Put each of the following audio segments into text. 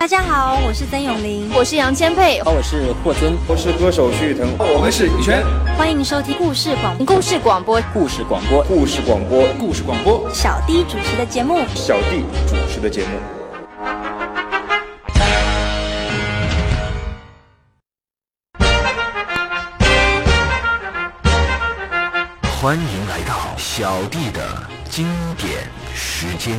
大家好，我是曾永玲，我是杨千佩，我是霍尊，我是歌手徐誉滕，我们是羽泉。欢迎收听故事广故事广播。故事广播。故事广播。故事广播。小弟主持的节目。小弟主持的节目。欢迎来到小弟的经典时间。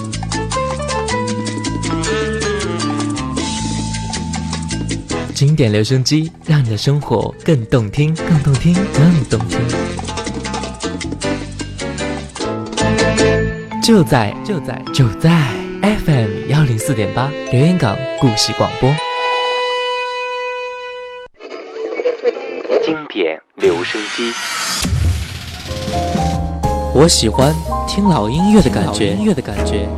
经典留声机，让你的生活更动听，更动听，更动听。就在就在就在 FM 幺零四点八，留言港故事广播。经典留声机，我喜欢听老音乐的感觉，音乐的感觉。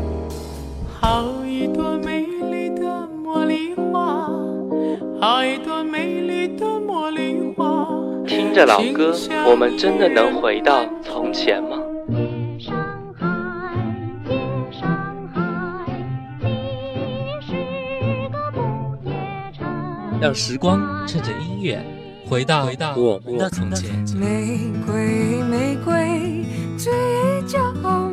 听着老歌，我们真的能回到从前吗？让时光趁着音乐回到回到我们的从前。玫瑰，玫瑰，最娇美。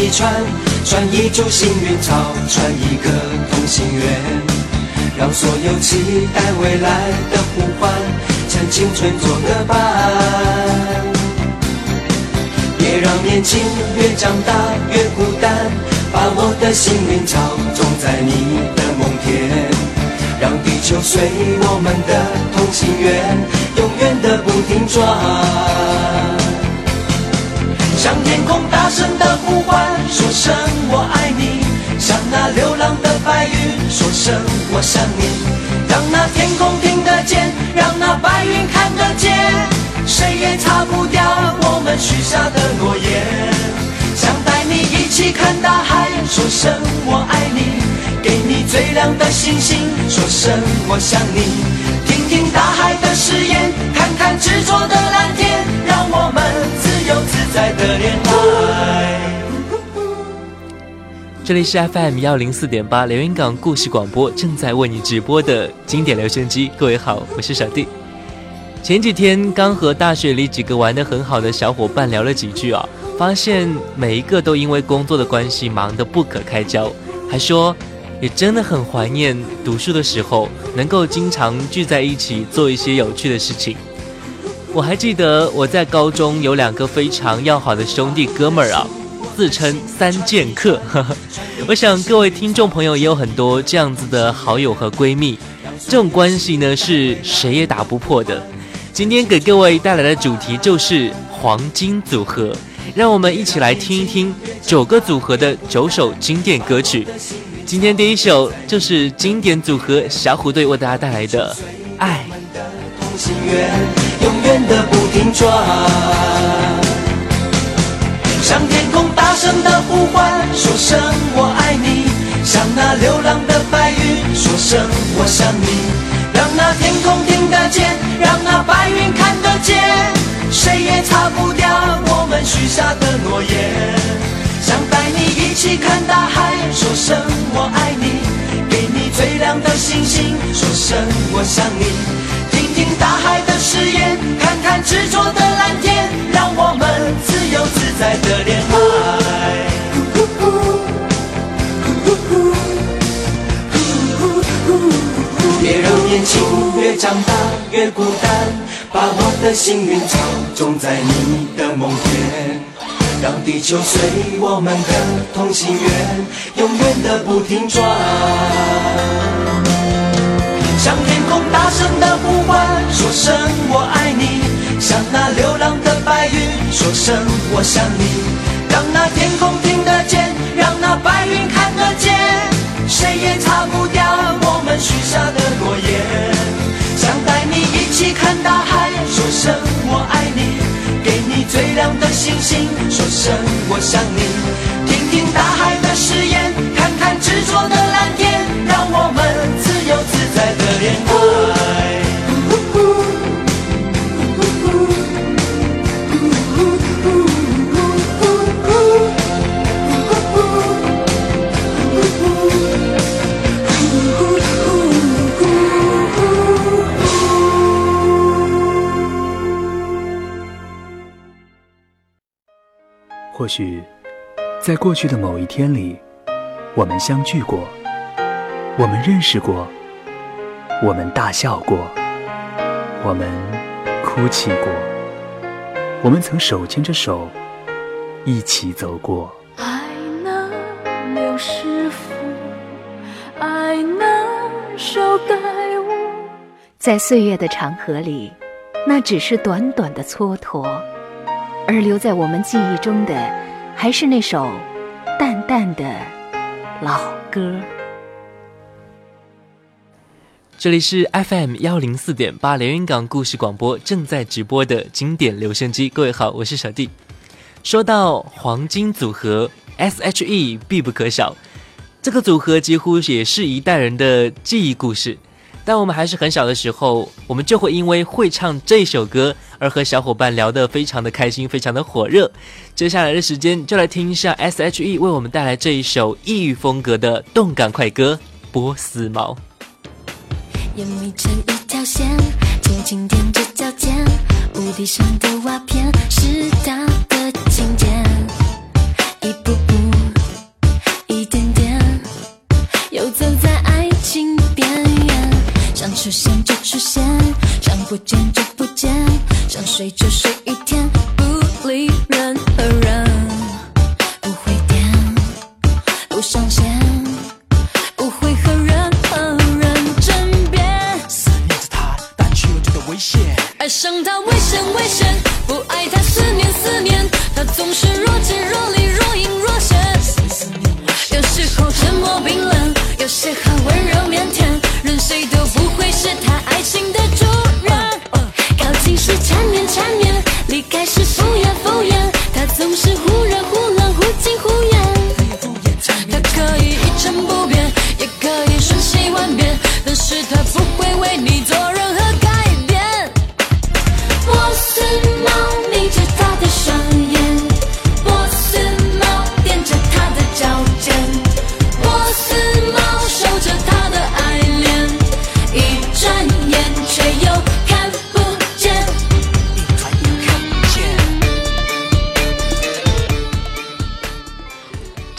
一串，串一株幸运草，串一个同心圆，让所有期待未来的呼唤，趁青春做个伴。别让年轻越长大越孤单，把我的幸运草种在你的梦田，让地球随我们的同心圆，永远的不停转。向天空大声的呼唤，说声我爱你；向那流浪的白云说声我想你。让那天空听得见，让那白云看得见，谁也擦不掉我们许下的诺言。想带你一起看大海，说声我爱你；给你最亮的星星，说声我想你。听听大海的誓言，看看执着的，的恋爱。这里是 FM 幺零四点八连云港故事广播，正在为你直播的经典留声机。各位好，我是小弟。前几天刚和大学里几个玩的很好的小伙伴聊了几句啊，发现每一个都因为工作的关系忙得不可开交，还说也真的很怀念读书的时候，能够经常聚在一起做一些有趣的事情。我还记得我在高中有两个非常要好的兄弟哥们儿啊，自称三剑客。我想各位听众朋友也有很多这样子的好友和闺蜜，这种关系呢是谁也打不破的。今天给各位带来的主题就是黄金组合，让我们一起来听一听九个组合的九首经典歌曲。今天第一首就是经典组合小虎队为大家带来的《爱》。心愿永远的不停转，向天空大声的呼唤，说声我爱你；向那流浪的白云说声我想你。让那天空听得见，让那白云看得见，谁也擦不掉我们许下的诺言。想带你一起看大海，说声我爱你；给你最亮的星星，说声我想你。听大海的誓言，看看执着的蓝天，让我们自由自在的恋爱。别让年轻越长大越孤单，把我的幸运草种在你的梦田，让地球随我们的同心圆永远的不停转。大声的呼唤，说声我爱你；向那流浪的白云说声我想你。让那天空听得见，让那白云看得见，谁也擦不掉我们许下的诺言。想带你一起看大海，说声我爱你；给你最亮的星星，说声我想你。听听大海许，在过去的某一天里，我们相聚过，我们认识过。我们大笑过，我们哭泣过，我们曾手牵着手一起走过。爱那刘师傅，爱那潲盖屋。在岁月的长河里，那只是短短的蹉跎，而留在我们记忆中的，还是那首淡淡的老歌。这里是 FM 幺零四点八连云港故事广播正在直播的经典留声机。各位好，我是小弟。说到黄金组合 S.H.E 必不可少，这个组合几乎也是一代人的记忆故事。但我们还是很小的时候，我们就会因为会唱这首歌而和小伙伴聊得非常的开心，非常的火热。接下来的时间就来听一下 S.H.E 为我们带来这一首异域风格的动感快歌《波斯猫》。眼眯成一条线，轻轻踮着脚尖，屋顶上的瓦片是他的琴键，出现就出现，想不见就不见，想睡就睡一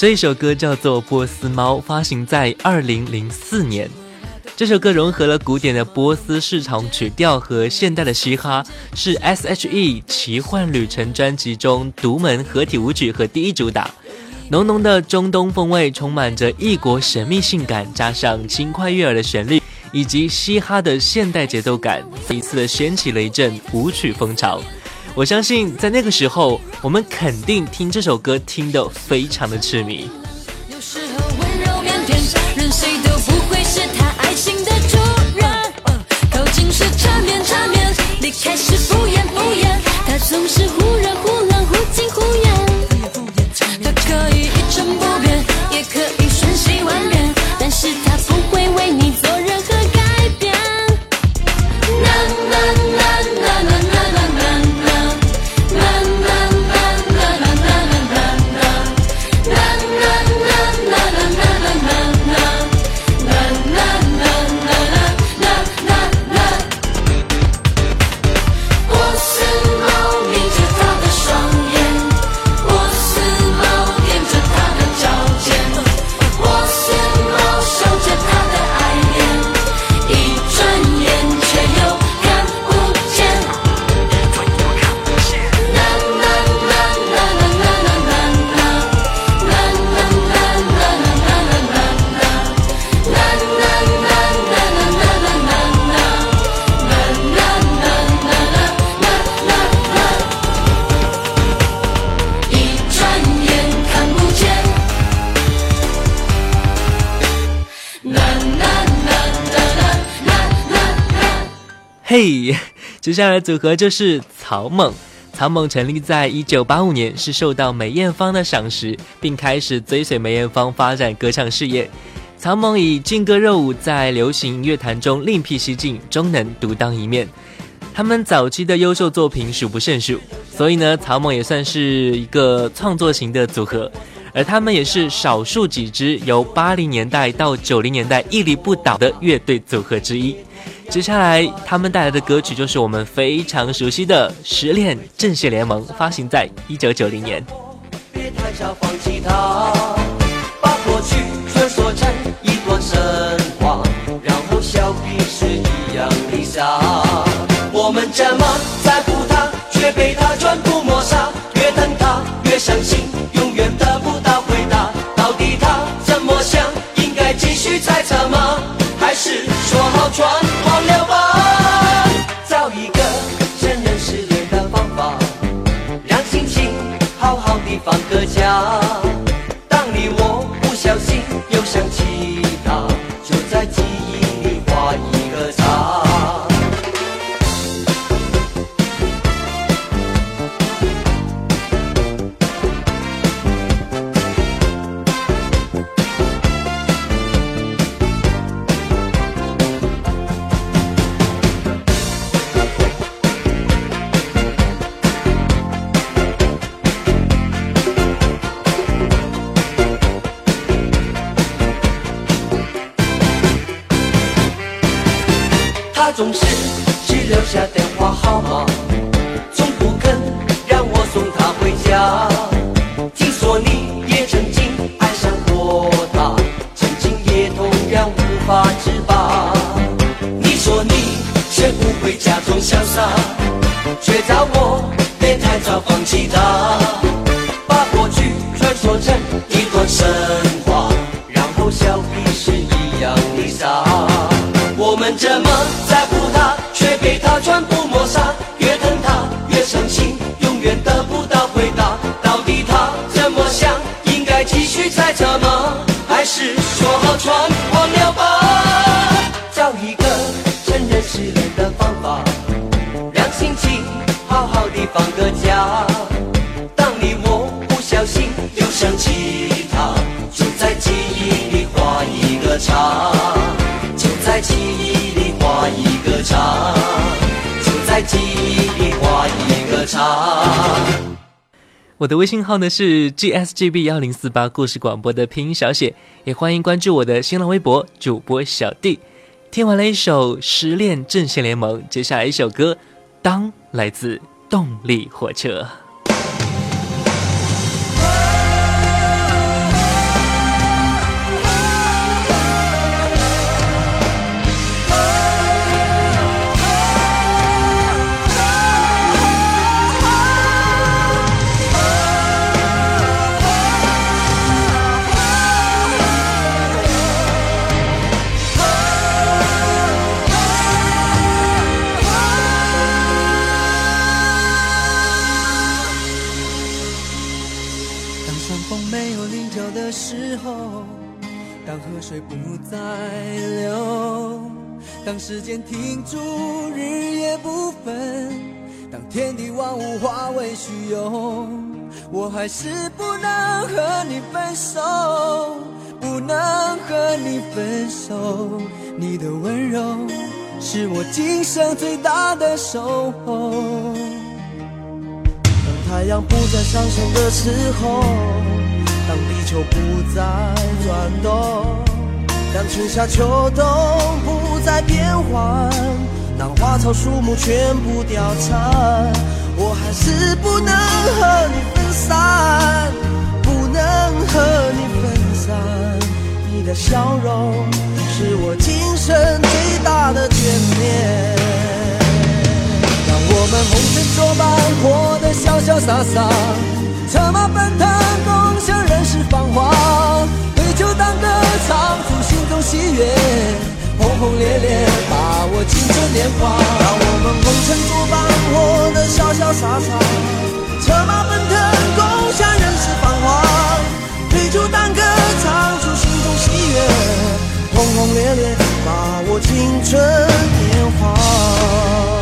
这一首歌叫做《波斯猫》，发行在二零零四年。这首歌融合了古典的波斯市场曲调和现代的嘻哈，是 S.H.E 奇幻旅程专辑中独门合体舞曲和第一主打。浓浓的中东风味，充满着异国神秘性感，加上轻快悦耳的旋律以及嘻哈的现代节奏感，一次的掀起了一阵舞曲风潮。我相信在那个时候，我们肯定听这首歌听得非常的痴迷。是。缠绵缠绵，离开是敷衍敷衍，他总是忽热忽冷，忽接下来组合就是草蜢。草蜢成立在一九八五年，是受到梅艳芳的赏识，并开始追随梅艳芳发展歌唱事业。草蜢以劲歌热舞在流行乐坛中另辟蹊径，终能独当一面。他们早期的优秀作品数不胜数，所以呢，草蜢也算是一个创作型的组合。而他们也是少数几支由八零年代到九零年代屹立不倒的乐队组合之一。接下来他们带来的歌曲就是我们非常熟悉的《失恋阵线联盟》，发行在一九九零年。别太早放弃它，把过去传说成一段神话，然后笑彼是一样的傻。我们这么在乎他，却被他全部抹杀。越等他越伤心，说好了吧？找一个承认失恋的方法。让心情好好的放个假。总是只留下电话号码，从不肯让我送他回家。听说你也曾经爱上过他，曾经也同样无法自拔。你说你学不会假装潇洒，却叫我别太早放弃他，被他全部抹杀。越疼他越伤心，永远得不到回答。到底他怎么想？应该继续猜测吗？还是说好全忘了吧？找一个承认失恋的方法，让心情好好的放记忆里画一个叉。我的微信号呢是 gsgb 幺零四八故事广播的拼音小写，也欢迎关注我的新浪微博主播小弟。听完了一首《失恋阵线联盟》，接下来一首歌《当》来自动力火车。化为虚有，我还是不能和你分手，不能和你分手。你的温柔是我今生最大的守候。当太阳不再上升的时候。当地球不再转动，当春夏秋冬不再变换，当花草树木全部凋残，是不能和你分散，不能和你分散。你的笑容是我今生最大的眷恋。让我们红尘作伴，活得潇潇洒洒，策马奔腾。共享人世繁华，对酒当歌，唱出心中喜悦，轰轰烈烈，我青春年华。让我们红尘作伴，活得潇潇洒洒，策马奔腾，共享人世繁华。对酒当歌，唱出心中喜悦，轰轰烈烈，把握青春年华。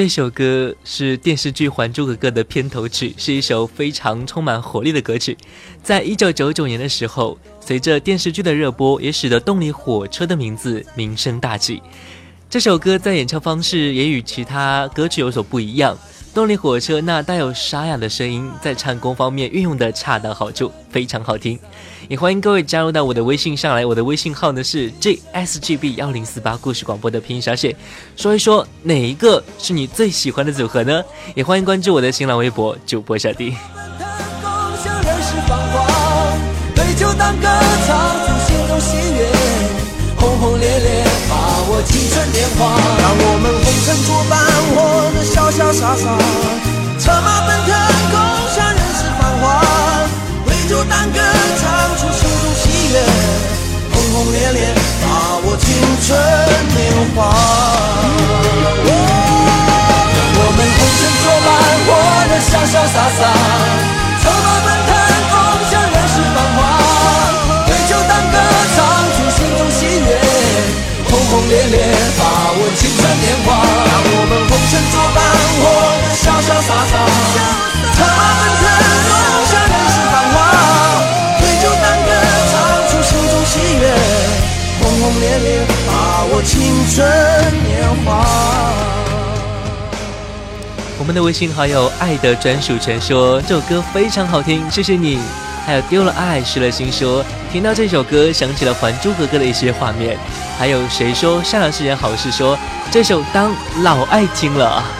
这首歌是电视剧《还珠格格》的片头曲，是一首非常充满活力的歌曲。在一九九九年的时候，随着电视剧的热播，也使得动力火车的名字名声大起。这首歌在演唱方式也与其他歌曲有所不一样。动力火车那带有沙哑的声音，在唱功方面运用的恰到好处，非常好听。也欢迎各位加入到我的微信上来，我的微信号呢是 JSGB 幺零四八故事广播的拼音小写，说一说哪一个是你最喜欢的组合呢？也欢迎关注我的新浪微博主播小弟。轰轰烈烈，把握青春年华，让我们红尘作伴，活得潇潇洒洒，策马奔腾，共享人世繁华，对酒当歌，唱，轰轰烈烈，把握青春年华。让我们红尘作伴，活得潇潇洒洒，策马奔腾，共享人世繁华，对酒当歌，唱出心中喜悦。轰轰烈烈，把握青春年华，让我们红尘作伴，活得潇潇洒洒，们的微信好友爱的专属传说，这首歌非常好听，谢谢你。还有丢了爱失了心，说听到这首歌想起了《还珠格格》的一些画面。还有谁说善良是件好事？说这首当老爱听了。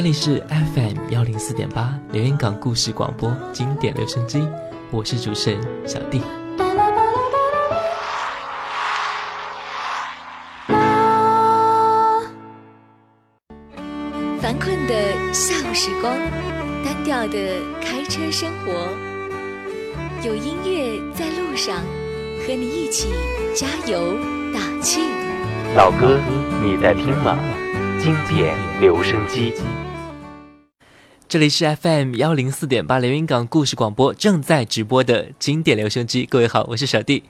这这里是 FM 幺零四点八连云港故事广播经典留声机，我是主持人小弟。烦困的下午时光，单调的开车生活，有音乐在路上，和你一起加油打气。老哥，你在听吗？经典留声机。这里是 FM 幺零四点八连云港故事广播正在直播的经典留声机。各位好，我是小弟。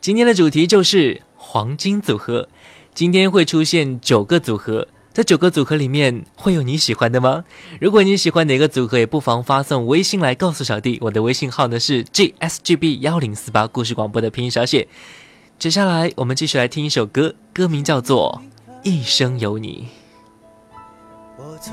今天的主题就是黄金组合，今天会出现九个组合。这九个组合里面会有你喜欢的吗？如果你喜欢哪个组合，也不妨发送微信来告诉小弟。我的微信号呢是 gsgb 幺零四八故事广播的拼音小写。接下来我们继续来听一首歌，歌名叫做《一生有你》。我从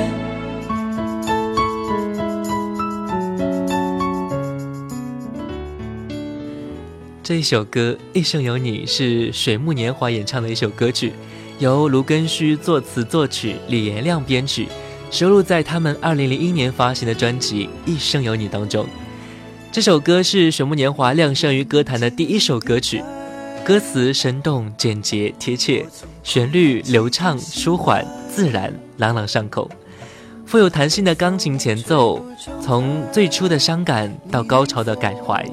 这一首歌《一生有你》是水木年华演唱的一首歌曲，由卢根须作词作曲，李延亮编曲，收录在他们2001年发行的专辑《一生有你》当中。这首歌是水木年华亮相于歌坛的第一首歌曲，歌词生动、简洁、贴切，旋律流畅、舒缓、自然，朗朗上口。富有弹性的钢琴前奏，从最初的伤感到高潮的感怀。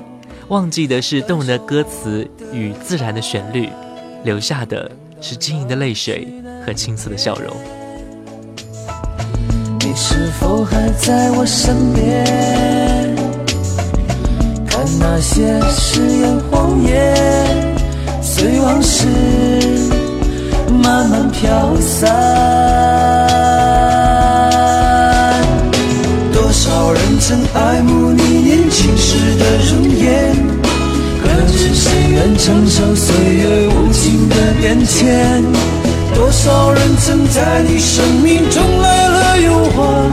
忘记的是动人的歌词与自然的旋律，留下的是晶莹的泪水和青涩的笑容。你是否还在我身边？看那些誓言谎言，随往事慢慢飘散。多少人曾爱慕你年轻时的容颜，可知谁愿承受岁月无情的变迁？多少人曾在你生命中来了又还，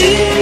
留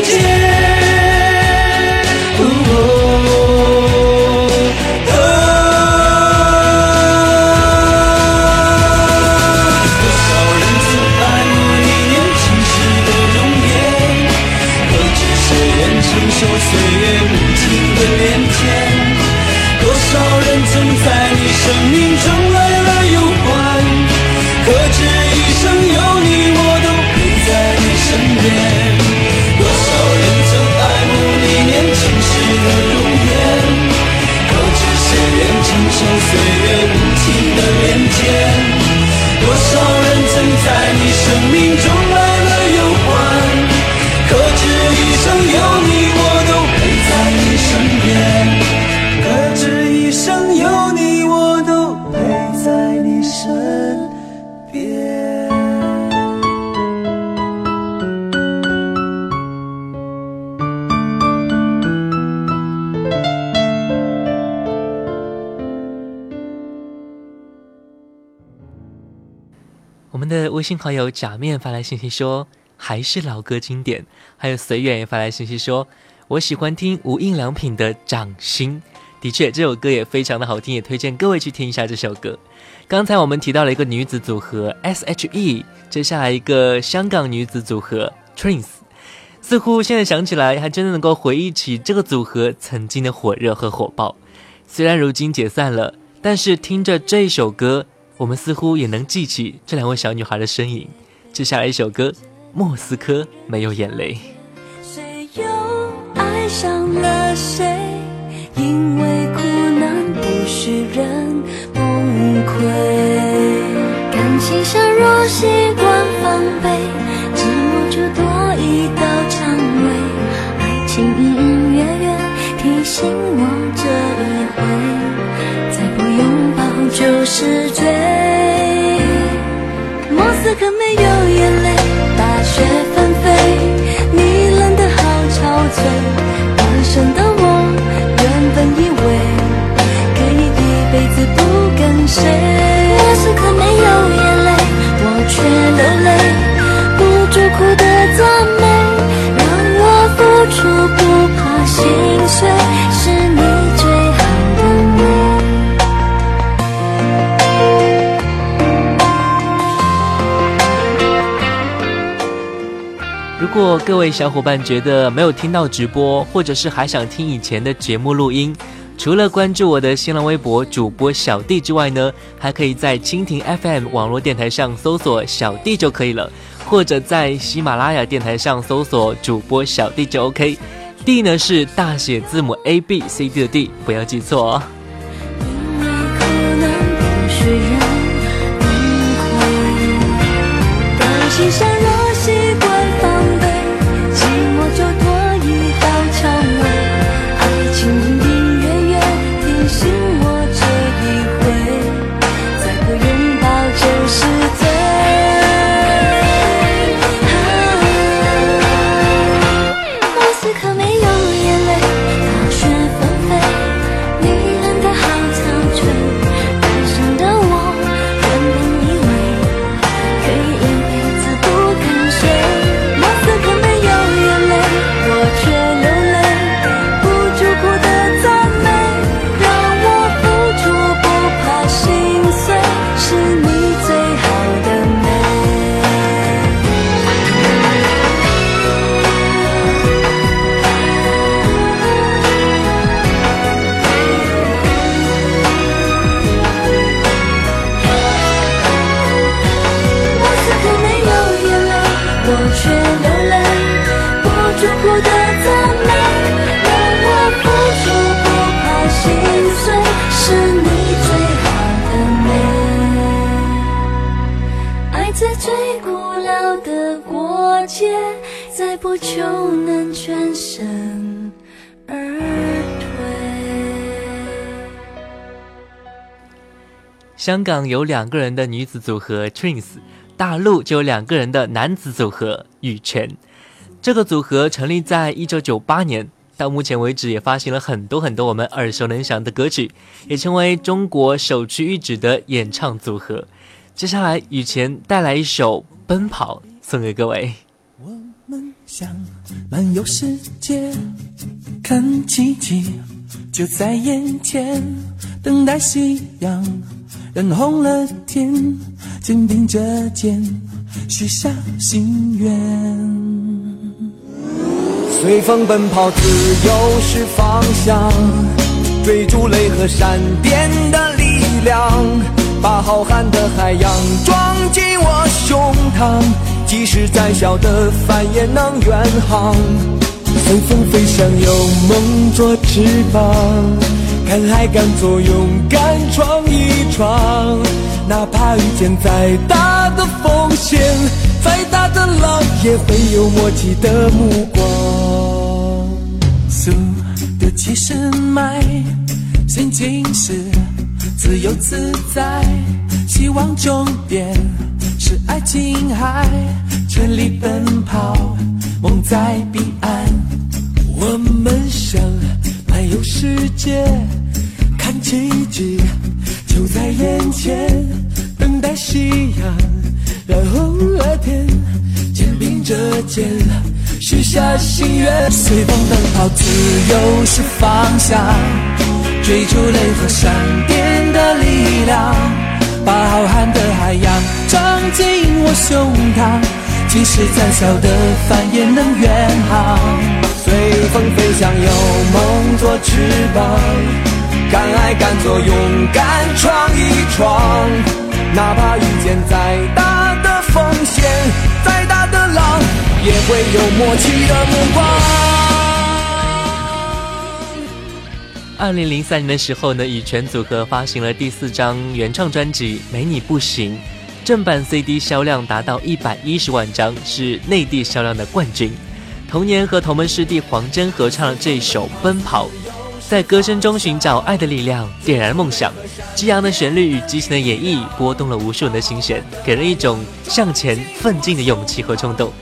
微信好友假面发来信息说，还是老歌经典。还有随缘也发来信息说，我喜欢听无印良品的《掌心》。的确，这首歌也非常的好听，也推荐各位去听一下这首歌。刚才我们提到了一个女子组合 S.H.E，接下来一个香港女子组合 Twins。似乎现在想起来，还真的能够回忆起这个组合曾经的火热和火爆。虽然如今解散了，但是听着这首歌，我们似乎也能记起这两位小女孩的身影。接下来一首歌，《莫斯科没有眼泪》。谁又爱上了谁？因为苦难不许人崩溃。感情上若习惯防备，寂寞就多一道蔷薇。爱情隐隐约约提醒我这一回，就是罪。莫斯科没有眼泪，大雪纷飞，你冷得好憔悴。单身的我，原本以为可以一辈子不跟谁。莫斯科没有眼泪，我却流泪，不住哭的赞美，让我付出不怕心碎，果各位小伙伴觉得没有听到直播，或者是还想听以前的节目录音，除了关注我的新浪微博主播小弟之外呢，还可以在蜻蜓 FM 网络电台上搜索小弟就可以了，或者在喜马拉雅电台上搜索主播小弟就 OK。D 呢是大写字母 A B C D 的 D，不要记错哦。香港有两个人的女子组合 Twins，大陆就有两个人的男子组合羽泉。这个组合成立在一九九八年，到目前为止也发行了很多很多我们耳熟能详的歌曲，也成为中国首屈一指的演唱组合。接下来，羽泉带来一首《奔跑》送给各位。我们想漫游世界，看奇迹就在眼前，等待夕阳染红了天，肩并着肩许下心愿。随风奔跑，自由是方向，追逐雷和闪电的力量，把浩瀚的海洋装进我胸膛，即使再小的帆也能远航。随风飞翔，有梦做翅膀，敢爱敢做，勇敢闯一闯。哪怕遇见再大的风险，再大的浪，也会有默契的目光。速度七十迈，心情是自由自在，希望终点是爱琴海，全力奔跑，梦在彼岸。我们想漫游世界，看奇迹就在眼前，等待夕阳染红了天，肩并着肩许下心愿。随风奔跑，自由是方向，追逐雷和闪电的力量，把浩瀚的海洋装进我胸膛。即使再小的帆也能远航。随风飞翔，有梦做翅膀，敢爱敢做，勇敢闯一闯。哪怕遇见再大的风险，再大的浪，也会有默契的目光。二零零三年的时候呢，羽泉组合发行了第四张原创专辑《没你不行》，正版 CD 销量达到一百一十万张，是内地销量的冠军。同年和同门师弟黄真合唱了这首《奔跑》，在歌声中寻找爱的力量，点燃梦想。激昂的旋律与激情的演绎，拨动了无数人的心弦，给人一种向前奋进的勇气和冲动。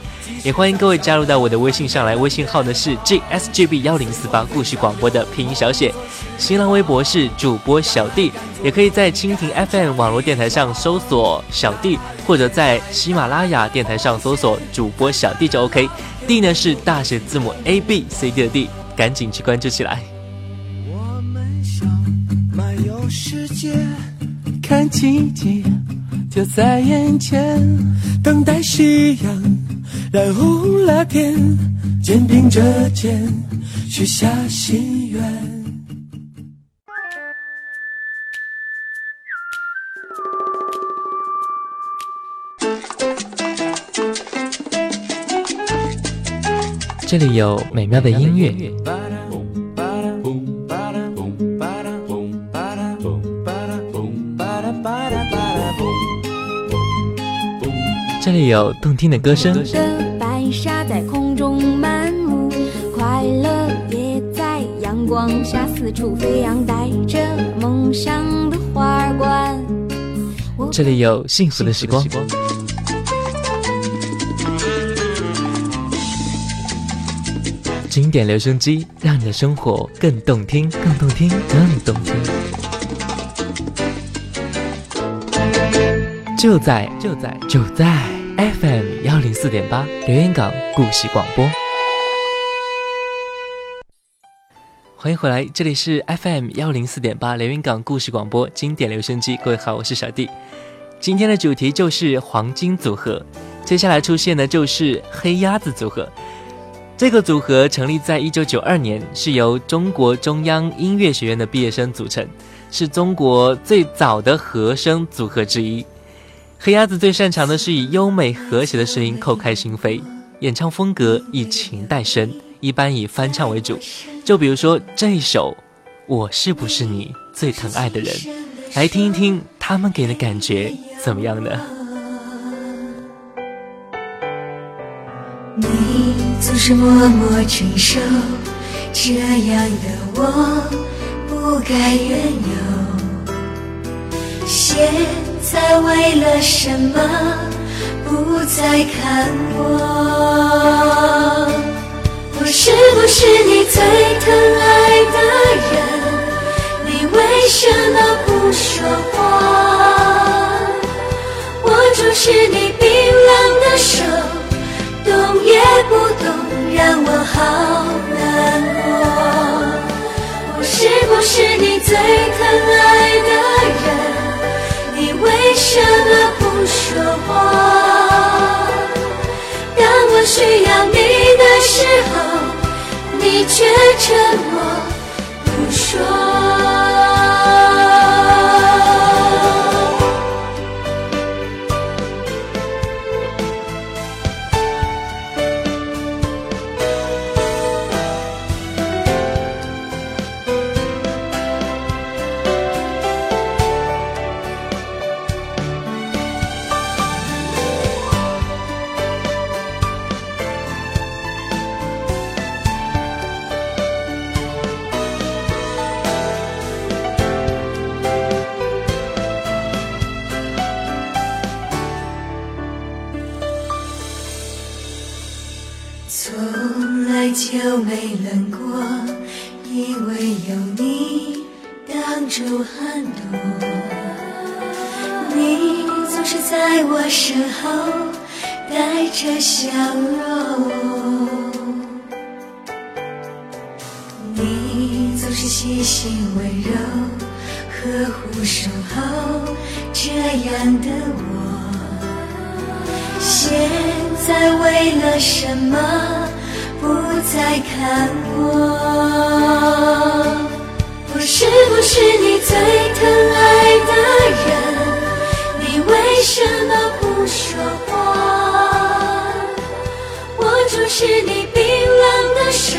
也欢迎各位加入到我的微信上来，微信号呢是 gsgb 幺零四八故事广播的拼音小写，新浪微博是主播小弟，也可以在蜻蜓 FM 网络电台上搜索小弟，或者在喜马拉雅电台上搜索主播小弟就 OK。D 呢是大写字母 A B C D 的 D，赶紧去关注起来。我们想漫游世界，看奇迹就在眼前，等待夕阳。染红了天，肩并着肩，许下心愿。这里有美妙的音乐，这里有动听的歌声。沙在空中漫舞，快乐也在阳光下四处飞扬，带着梦想的花儿冠。这里有幸福的时光，经典留声机，让你的生活更动听，更动听，更动听。就在就在就在。FM 幺零四点八，留言港故事广播，欢迎回来，这里是 FM 幺零四点八，连云港故事广播经典留声机。各位好，我是小弟。今天的主题就是黄金组合，接下来出现的就是黑鸭子组合。这个组合成立在一九九二年，是由中国中央音乐学院的毕业生组成，是中国最早的和声组合之一。黑鸭子最擅长的是以优美和谐的声音叩开心扉，演唱风格以情带声，一般以翻唱为主。就比如说这一首《我是不是你最疼爱的人》，来听一听他们给的感觉怎么样呢？你总是默默承受，这样的我不该怨尤。在为了什么不再看我？我是不是你最疼爱的人？你为什么不说话？握住是你冰冷的手，动也不动，让我好难过。我是不是你最疼爱的人？为什么不说话？当我需要你的时候，你却沉默不说。是你冰冷的手，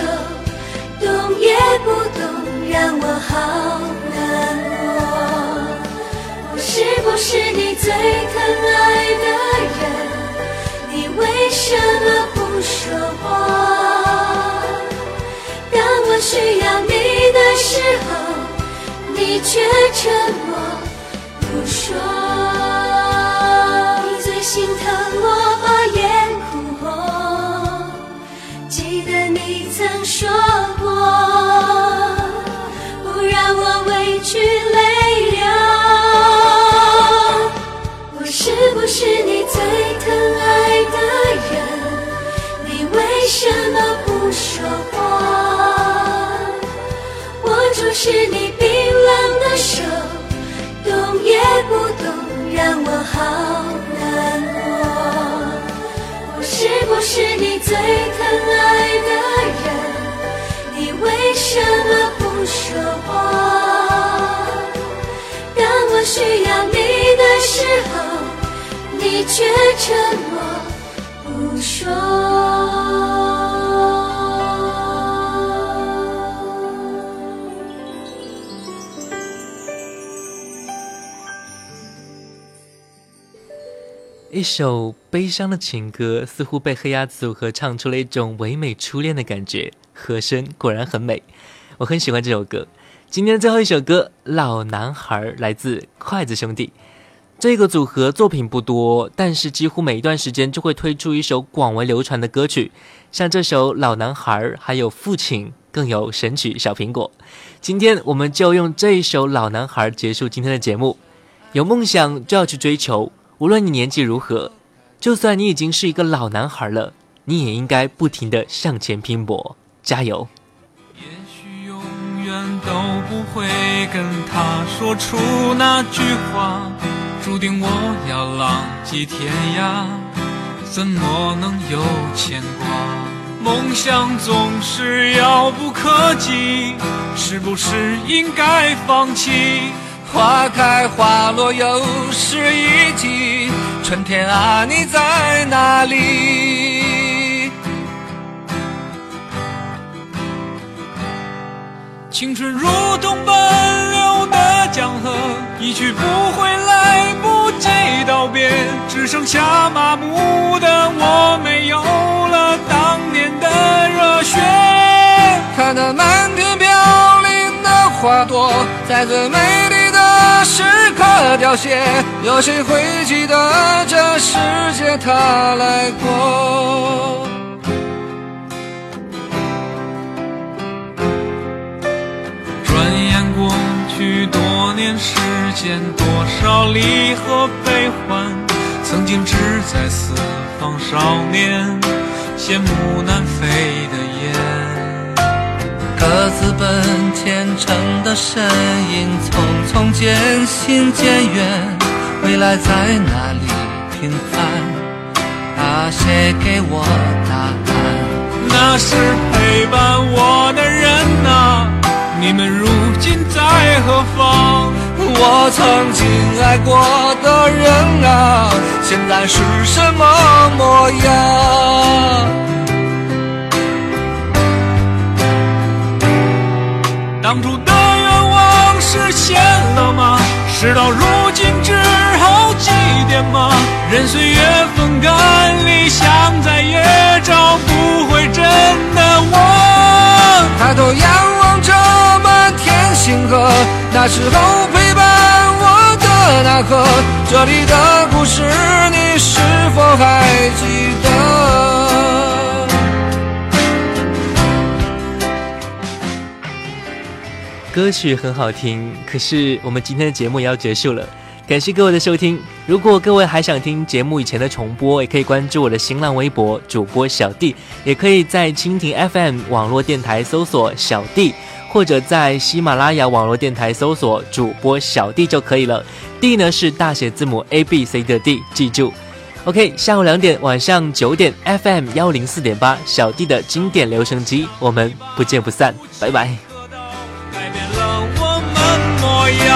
动也不动，让我好难过。我是不是你最疼爱的人？你为什么不说话？当我需要你的时候，你却沉默不说。说过，不让我委屈泪流。我是不是你最疼爱的人？你为什么不说话？握住是你冰冷的手，动也不动，让我好难过。我是不是你最疼爱的人？你为什么不说话？当我需要你的时候，你却沉默不说。一首悲伤的情歌，似乎被黑鸭子组合唱出了一种唯美初恋的感觉，和声果然很美，我很喜欢这首歌。今天的最后一首歌《老男孩》来自筷子兄弟，这个组合作品不多，但是几乎每一段时间就会推出一首广为流传的歌曲，像这首《老男孩》，还有《父亲》，更有神曲《小苹果》。今天我们就用这一首《老男孩》结束今天的节目。有梦想就要去追求。无论你年纪如何，就算你已经是一个老男孩了，你也应该不停地向前拼搏，加油！也许永远都不会跟他说出那句话，注定我要浪迹天涯，怎么能有牵挂？梦想总是遥不可及，是不是应该放弃？花开花落又是一季，春天啊，你在哪里？青春如同奔流的江河，一去不回，来不及道别，只剩下麻木的我，没有了当年的热血。看那满天飘零的花朵，在最美时刻凋谢，有谁会记得这世界他来过？转眼过去多年时间，多少离合悲欢，曾经志在四方少年，羡慕南飞的雁。各自奔前程的身影，匆匆渐行渐远，未来在哪里平凡？啊，谁给我答案？那是陪伴我的人啊，你们如今在何方？我曾经爱过的人啊，现在是什么模样？当初的愿望实现了吗？事到如今只好祭奠吗？任岁月风干，理想再也找不回真的我。抬头仰望着满天星河，那时候陪伴我的那颗，这里的故事你是否还记得？歌曲很好听，可是我们今天的节目也要结束了。感谢各位的收听。如果各位还想听节目以前的重播，也可以关注我的新浪微博主播小弟，也可以在蜻蜓 FM 网络电台搜索小弟，或者在喜马拉雅网络电台搜索主播小弟就可以了。D 呢是大写字母 A B C 的 D，记住。OK，下午两点，晚上九点，FM 幺零四点八，小弟的经典留声机，我们不见不散，拜拜。我们模样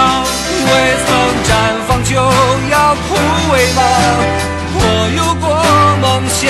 未曾绽放就要枯萎吗？我有过梦想。